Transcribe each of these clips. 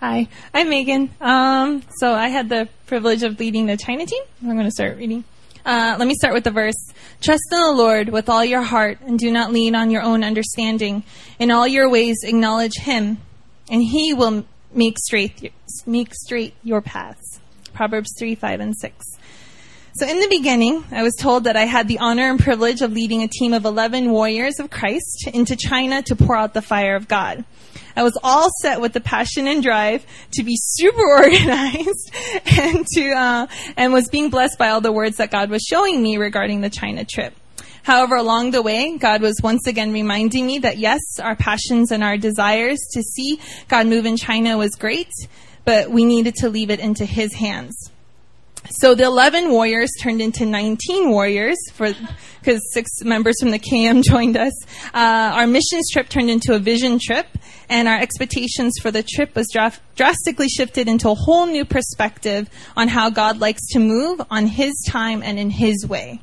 Hi, I'm Megan. Um, so I had the privilege of leading the China team. I'm going to start reading. Uh, let me start with the verse. Trust in the Lord with all your heart and do not lean on your own understanding. In all your ways acknowledge Him, and He will make straight, make straight your paths. Proverbs 3, 5, and 6. So in the beginning, I was told that I had the honor and privilege of leading a team of 11 warriors of Christ into China to pour out the fire of God. I was all set with the passion and drive to be super organized and to, uh, and was being blessed by all the words that God was showing me regarding the China trip. However, along the way, God was once again reminding me that yes, our passions and our desires to see God move in China was great, but we needed to leave it into His hands. So the 11 warriors turned into 19 warriors for because six members from the KM joined us. Uh, our missions trip turned into a vision trip, and our expectations for the trip was dra- drastically shifted into a whole new perspective on how God likes to move on His time and in His way.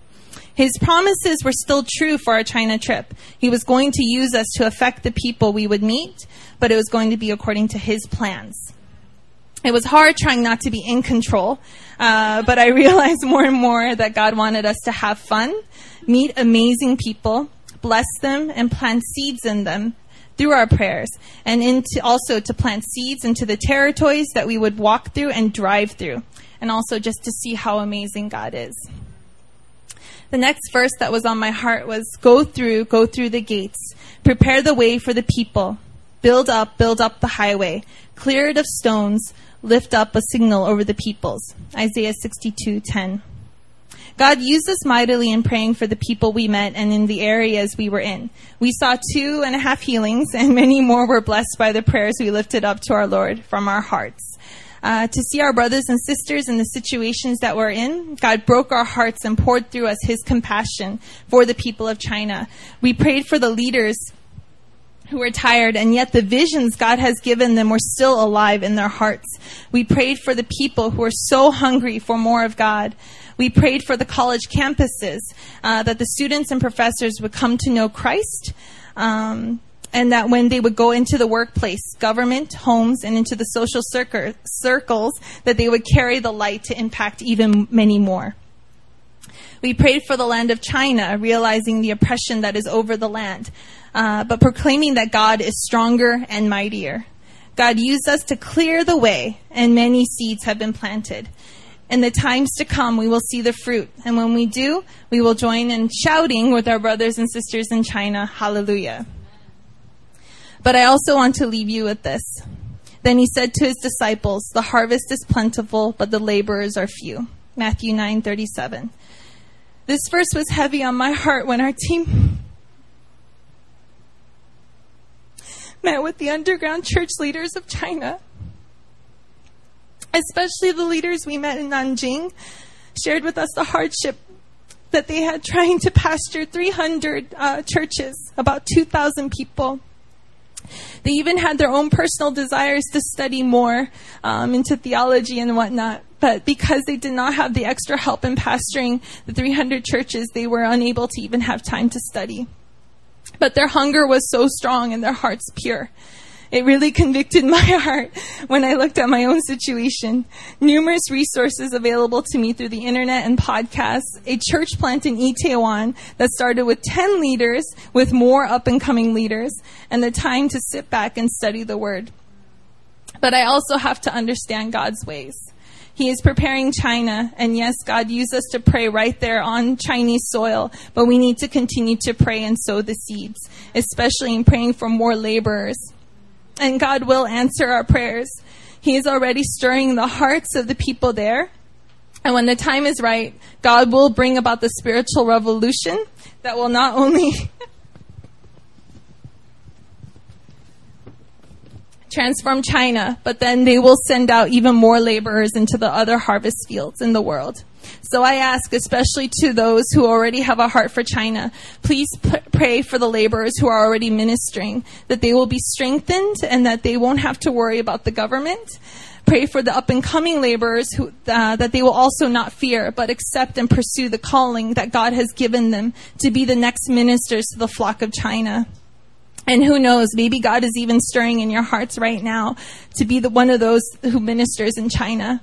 His promises were still true for our China trip. He was going to use us to affect the people we would meet, but it was going to be according to His plans. It was hard trying not to be in control, uh, but I realized more and more that God wanted us to have fun, meet amazing people, bless them, and plant seeds in them through our prayers, and into also to plant seeds into the territories that we would walk through and drive through, and also just to see how amazing God is. The next verse that was on my heart was go through, go through the gates, prepare the way for the people, build up, build up the highway, clear it of stones, lift up a signal over the peoples. Isaiah 62:10. God used us mightily in praying for the people we met and in the areas we were in. We saw two and a half healings, and many more were blessed by the prayers we lifted up to our Lord from our hearts. Uh, to see our brothers and sisters in the situations that we're in, God broke our hearts and poured through us His compassion for the people of China. We prayed for the leaders who were tired, and yet the visions God has given them were still alive in their hearts. We prayed for the people who are so hungry for more of God. We prayed for the college campuses uh, that the students and professors would come to know Christ. Um, and that when they would go into the workplace, government, homes, and into the social circles, that they would carry the light to impact even many more. We prayed for the land of China, realizing the oppression that is over the land, uh, but proclaiming that God is stronger and mightier. God used us to clear the way, and many seeds have been planted. In the times to come, we will see the fruit. And when we do, we will join in shouting with our brothers and sisters in China, Hallelujah. But I also want to leave you with this. Then he said to his disciples, The harvest is plentiful, but the laborers are few. Matthew 9:37. This verse was heavy on my heart when our team met with the underground church leaders of China especially the leaders we met in Nanjing, shared with us the hardship that they had trying to pastor 300 uh, churches, about 2,000 people. They even had their own personal desires to study more um, into theology and whatnot. But because they did not have the extra help in pastoring the 300 churches, they were unable to even have time to study. But their hunger was so strong and their hearts pure. It really convicted my heart when I looked at my own situation. Numerous resources available to me through the internet and podcasts. A church plant in Itaewon that started with 10 leaders with more up and coming leaders and the time to sit back and study the word. But I also have to understand God's ways. He is preparing China, and yes, God used us to pray right there on Chinese soil, but we need to continue to pray and sow the seeds, especially in praying for more laborers and God will answer our prayers. He is already stirring the hearts of the people there. And when the time is right, God will bring about the spiritual revolution that will not only transform China, but then they will send out even more laborers into the other harvest fields in the world. So I ask, especially to those who already have a heart for China, please p- pray for the laborers who are already ministering, that they will be strengthened and that they won't have to worry about the government. Pray for the up and coming laborers who, uh, that they will also not fear, but accept and pursue the calling that God has given them to be the next ministers to the flock of China. And who knows, maybe God is even stirring in your hearts right now to be the one of those who ministers in China.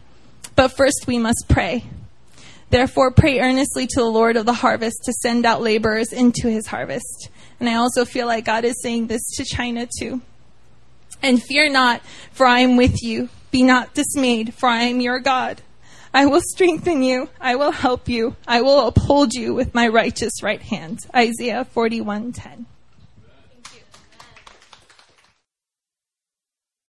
But first we must pray. Therefore pray earnestly to the Lord of the harvest to send out laborers into his harvest. And I also feel like God is saying this to China too. And fear not, for I am with you. Be not dismayed, for I am your God. I will strengthen you. I will help you. I will uphold you with my righteous right hand. Isaiah 41:10.